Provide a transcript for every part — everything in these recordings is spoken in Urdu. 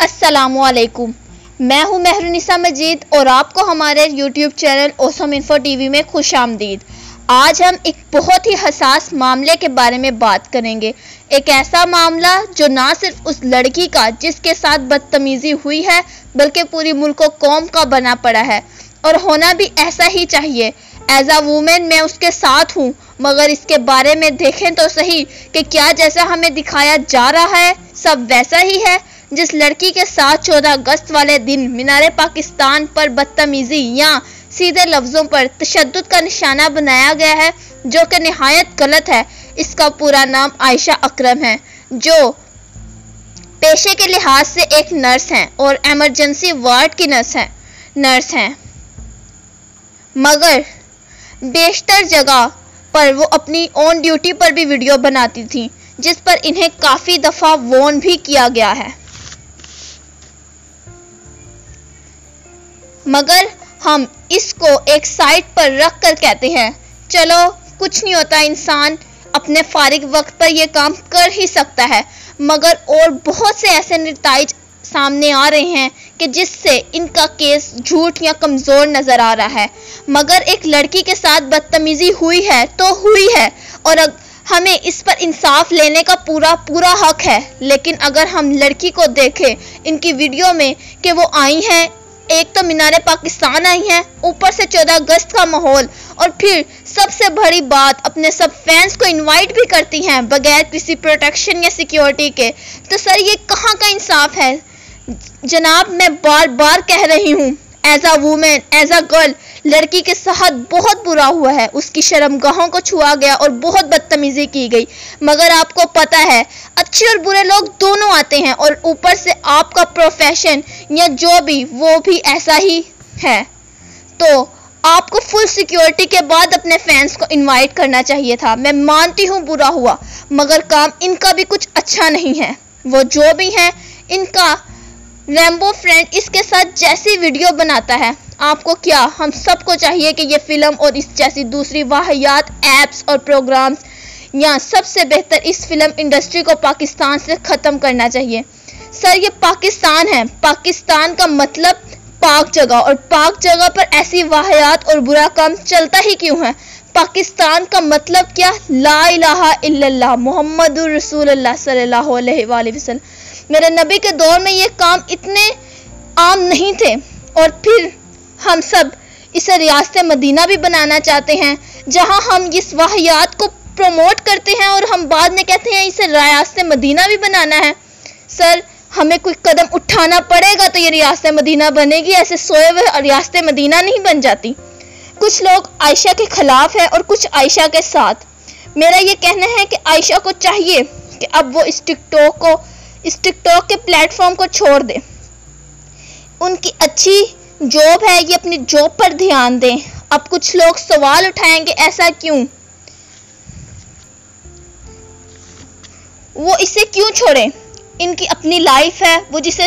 السلام علیکم۔ میں ہوں مہرنسا مجید اور آپ کو ہمارے YouTube channel awesome info TV وی میں خوش آمدید۔ آج ہم ایک بہت ہی حساس معاملے کے بارے میں بات کریں گے۔ ایک ایسا معاملہ جو نہ صرف اس لڑکی کا جس کے ساتھ بدتمیزی ہوئی ہے، بلکہ پوری ملک و قوم کا بنا پڑا ہے۔ اور ہونا بھی ایسا ہی چاہیے۔ ایز اے وومن میں اس کے ساتھ ہوں، مگر اس کے بارے میں دیکھیں تو صحیح کہ کیا جیسا ہمیں دکھایا جا رہا ہے، سب ویسا ہی ہے۔ جس لڑکی کے ساتھ چودہ اگست والے دن مینار پاکستان پر بدتمیزی یا سیدھے لفظوں پر تشدد کا نشانہ بنایا گیا ہے، جو کہ نہایت غلط ہے۔ اس کا پورا نام عائشہ اکرم ہے، جو پیشے کے لحاظ سے ایک نرس ہیں اور ایمرجنسی وارڈ کی نرس ہیں نرس ہیں۔ مگر بیشتر جگہ پر وہ اپنی اون ڈیوٹی پر بھی ویڈیو بناتی تھیں، جس پر انہیں کافی دفعہ وون بھی کیا گیا ہے۔ مگر ہم اس کو ایک سائٹ پر رکھ کر کہتے ہیں، چلو، کچھ نہیں ہوتا انسان اپنے فارغ وقت پر یہ کام کر ہی سکتا ہے۔ مگر اور بہت سے ایسے نتائج سامنے آ رہے ہیں کہ جس سے ان کا کیس جھوٹ یا کمزور نظر آ رہا ہے۔ مگر ایک لڑکی کے ساتھ بدتمیزی ہوئی ہے تو ہوئی ہے، اور ہمیں اس پر انصاف لینے کا پورا پورا حق ہے۔ لیکن اگر ہم لڑکی کو دیکھیں، ان کی ویڈیو میں کہ وہ آئی ہیں ایک تو مینار پاکستان آئی ہیں، اوپر سے چودہ اگست کا ماحول، اور پھر سب سے بڑی بات، اپنے سب فینس کو انوائٹ بھی کرتی ہیں، بغیر کسی پروٹیکشن یا سیکیورٹی کے۔ تو سر، یہ کہاں کا انصاف ہے؟ جناب، میں بار بار کہہ رہی ہوں۔ As a woman as a girl لڑکی کے ساتھ بہت برا ہوا ہے۔ اس کی شرم گاہوں کو چھوا گیا اور بہت بدتمیزی کی گئی۔ مگر آپ کو پتا ہے، اچھے اور برے لوگ دونوں آتے ہیں اور اوپر سے آپ کا پروفیشن یا جو بھی، وہ بھی ایسا ہی ہے۔ تو آپ کو فل سیکیورٹی کے بعد اپنے فینس کو انوائٹ کرنا چاہیے تھا۔ میں مانتی ہوں برا ہوا، مگر کام ان کا بھی کچھ اچھا نہیں ہے۔ وہ جو بھی ہیں، ان کا ریمبو فرینڈ اس کے ساتھ جیسی ویڈیو بناتا ہے آپ کو کیا ہم سب کو چاہیے کہ یہ فلم اور اس جیسی دوسری واحیات ایپس اور پروگرامز یا سب سے بہتر اس فلم انڈسٹری کو پاکستان سے ختم کرنا چاہیے سر یہ پاکستان ہے پاکستان کا مطلب پاک جگہ اور پاک جگہ پر ایسی واحیات اور برا کام چلتا ہی کیوں ہے پاکستان کا مطلب کیا لا الہ الا اللہ محمد الرسول اللہ صلی اللہ علیہ وآلہ وسلم میرے نبی کے دور میں یہ کام اتنے عام نہیں تھے۔ اور پھر ہم سب اسے ریاست مدینہ بھی بنانا چاہتے ہیں، جہاں ہم اس واحیات کو پروموٹ کرتے ہیں اور ہم بعد میں کہتے ہیں اسے ریاست مدینہ بھی بنانا ہے۔ سر، ہمیں کوئی قدم اٹھانا پڑے گا تو یہ ریاست مدینہ بنے گی، ایسے سوئے ہوئے ریاست مدینہ نہیں بن جاتی۔ کچھ لوگ عائشہ کے خلاف ہے اور کچھ عائشہ کے ساتھ۔ میرا یہ کہنا ہے کہ عائشہ کو چاہیے کہ اب وہ اس ٹک ٹاک کو اس ٹک ٹاک کے پلیٹ فارم کو چھوڑ دے ان کی اچھی جاب ہے، یہ اپنی جاب پر دھیان دیں۔ اب کچھ لوگ سوال اٹھائیں گے، ایسا کیوں؟ وہ اسے کیوں چھوڑیں؟ ان کی اپنی لائف ہے، وہ جسے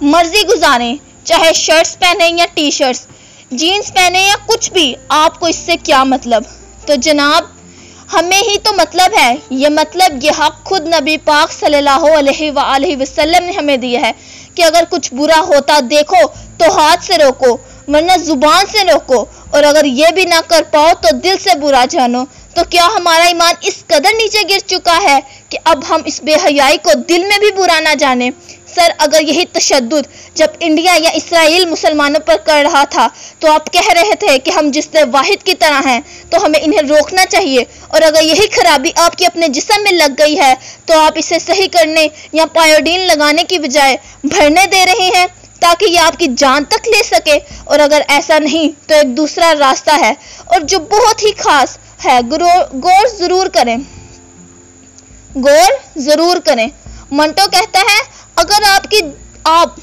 مرضی گزاریں، چاہے شرٹس پہنے یا ٹی شرٹس جینز پہنے یا کچھ بھی۔ آپ کو اس سے کیا مطلب؟ تو جناب ہمیں ہی تو مطلب ہے۔ یہ مطلب یہ حق خود نبی پاک صلی اللہ علیہ وآلہ وسلم نے ہمیں دیا ہے کہ اگر کچھ برا ہوتا دیکھو تو ہاتھ سے روکو، ورنہ زبان سے روکو۔ اور اگر یہ بھی نہ کر پاؤ تو دل سے برا جانو۔ تو کیا ہمارا ایمان اس قدر نیچے گر چکا ہے کہ اب ہم اس بے حیائی کو دل میں بھی برا نہ جانے سر، اگر یہی تشدد جب انڈیا یا اسرائیل مسلمانوں پر کر رہا تھا، تو آپ کہہ رہے تھے کہ ہم جس سے واحد کی طرح ہیں، تو ہمیں انہیں روکنا چاہیے۔ اور اگر یہی خرابی آپ کی اپنے جسم میں لگ گئی ہے، تو آپ اسے صحیح کرنے یا پایوڈین لگانے کی بجائے بھرنے دے رہے ہیں تاکہ یہ آپ کی جان تک لے سکے۔ اور اگر ایسا نہیں، تو ایک دوسرا راستہ ہے۔ اور جو بہت ہی خاص ہے غور ضرور کریں۔ غور ضرور کریں۔ منٹو کہتا ہے، اگر آپ کی آپ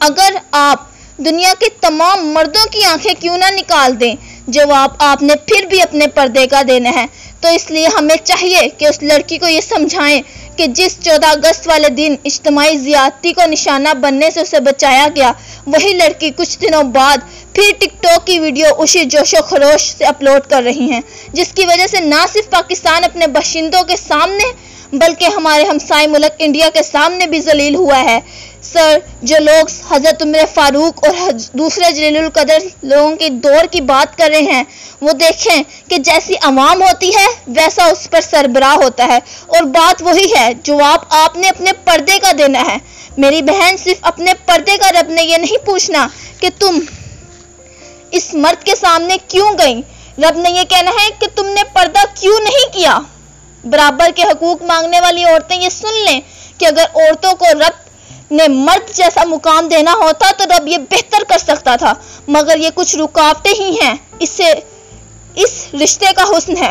اگر آپ دنیا کے تمام مردوں کی آنکھیں کیوں نہ نکال دیں؟ جواب، آپ نے پھر بھی اپنے پردے کا دینا ہے۔ تو اس لیے ہمیں چاہیے کہ اس لڑکی کو یہ سمجھائیں کہ جس چودہ اگست والے دن اجتماعی زیادتی کو نشانہ بننے سے اسے بچایا گیا، وہی لڑکی کچھ دنوں بعد پھر ٹک ٹاک کی ویڈیو اسی جوش و خروش سے اپلوڈ کر رہی ہیں، جس کی وجہ سے نہ صرف پاکستان اپنے باشندوں کے سامنے بلکہ ہمارے ہمسائے ملک انڈیا کے سامنے بھی ذلیل ہوا ہے۔ سر، جو لوگ حضرت عمر فاروق اور دوسرے جلیل القدر لوگوں کی دور کی بات کر رہے ہیں، وہ دیکھیں کہ جیسی عوام ہوتی ہے، ویسا اس پر سربراہ ہوتا ہے۔ اور بات وہی ہے، جواب آپ نے اپنے پردے کا دینا ہے۔ میری بہن صرف اپنے پردے کا رب نے یہ نہیں پوچھنا کہ تم اس مرد کے سامنے کیوں گئی رب نے یہ کہنا ہے کہ تم نے پردہ کیوں نہیں کیا؟ برابر کے حقوق مانگنے والی عورتیں یہ سن لیں کہ اگر عورتوں کو رب نے مرد جیسا مقام دینا ہوتا تو رب یہ بہتر کر سکتا تھا، مگر یہ کچھ رکاوٹیں ہی ہیں۔ اس سے، اس رشتے کا حسن ہے۔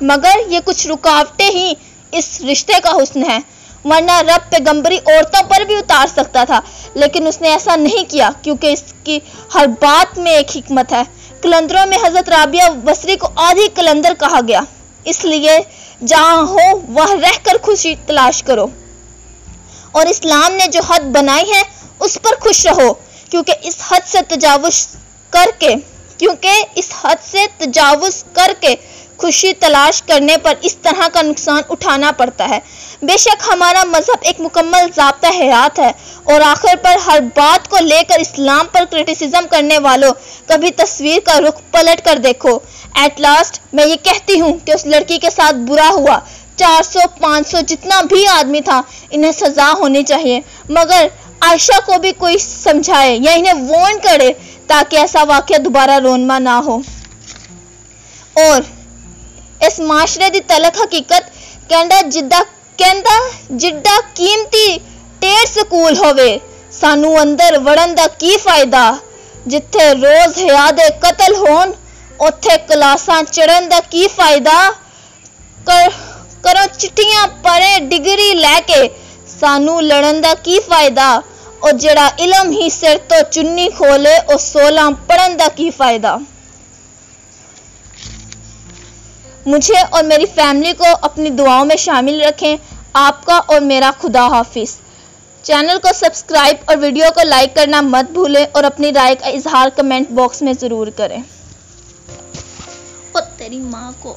مگر یہ کچھ رکاوٹیں ہی اس رشتے کا حسن ہے ورنہ رب پیغمبری عورتوں پر بھی اتار سکتا تھا۔ لیکن اس نے ایسا نہیں کیا کیونکہ اس کی ہر بات میں ایک حکمت ہے۔ کلندروں میں حضرت رابعہ بصری کو آدھی کلندر کہا گیا۔ اس لیے جہاں ہو وہ رہ کر خوشی تلاش کرو۔ اور اسلام نے جو حد بنائی ہے، اس پر خوش رہو، کیونکہ اس حد سے تجاوز کر کے، کیونکہ اس حد سے تجاوز کر کے خوشی تلاش کرنے پر اس طرح کا نقصان اٹھانا پڑتا ہے۔ بے شک ہمارا مذہب ایک مکمل ضابطہ حیات ہے اور آخر پر ہر بات کو لے کر اسلام پر کرٹیسزم کرنے والوں کبھی تصویر کا رخ پلٹ کر دیکھو۔ ایٹ لاسٹ میں یہ کہتی ہوں کہ اس لڑکی کے ساتھ برا ہوا۔ چار سو، پانچ سو جتنا بھی آدمی تھا، انہیں سزا ہونی چاہیے۔ مگر عائشہ کو بھی کوئی سمجھائے یا انہیں وارن کرے تاکہ ایسا واقعہ دوبارہ رونما نہ ہو۔ اور اس معاشرے دی تلک حقیقت کہندا جدہ کہندا جڈا قیمتی ٹیڑ سکول ہوئے سانو اندر وڑن دا کی فائدہ؟ جتھے روز حیاد قتل ہون، اوتھے کلاساں چڑھن دا کی فائدہ؟ کر کرو چٹیاں پڑے ڈگری لے کے سانو لڑن دا کی فائدہ؟ اور جڑا علم ہی سر تو چنی کھولے اور سولہ پڑھن دا کی فائدہ؟ مجھے اور میری فیملی کو اپنی دعاؤں میں شامل رکھیں۔ آپ کا اور میرا خدا حافظ۔ چینل کو سبسکرائب اور ویڈیو کو لائک کرنا مت بھولیں اور اپنی رائے کا اظہار کمنٹ باکس میں ضرور کریں۔ اور تیری ماں کو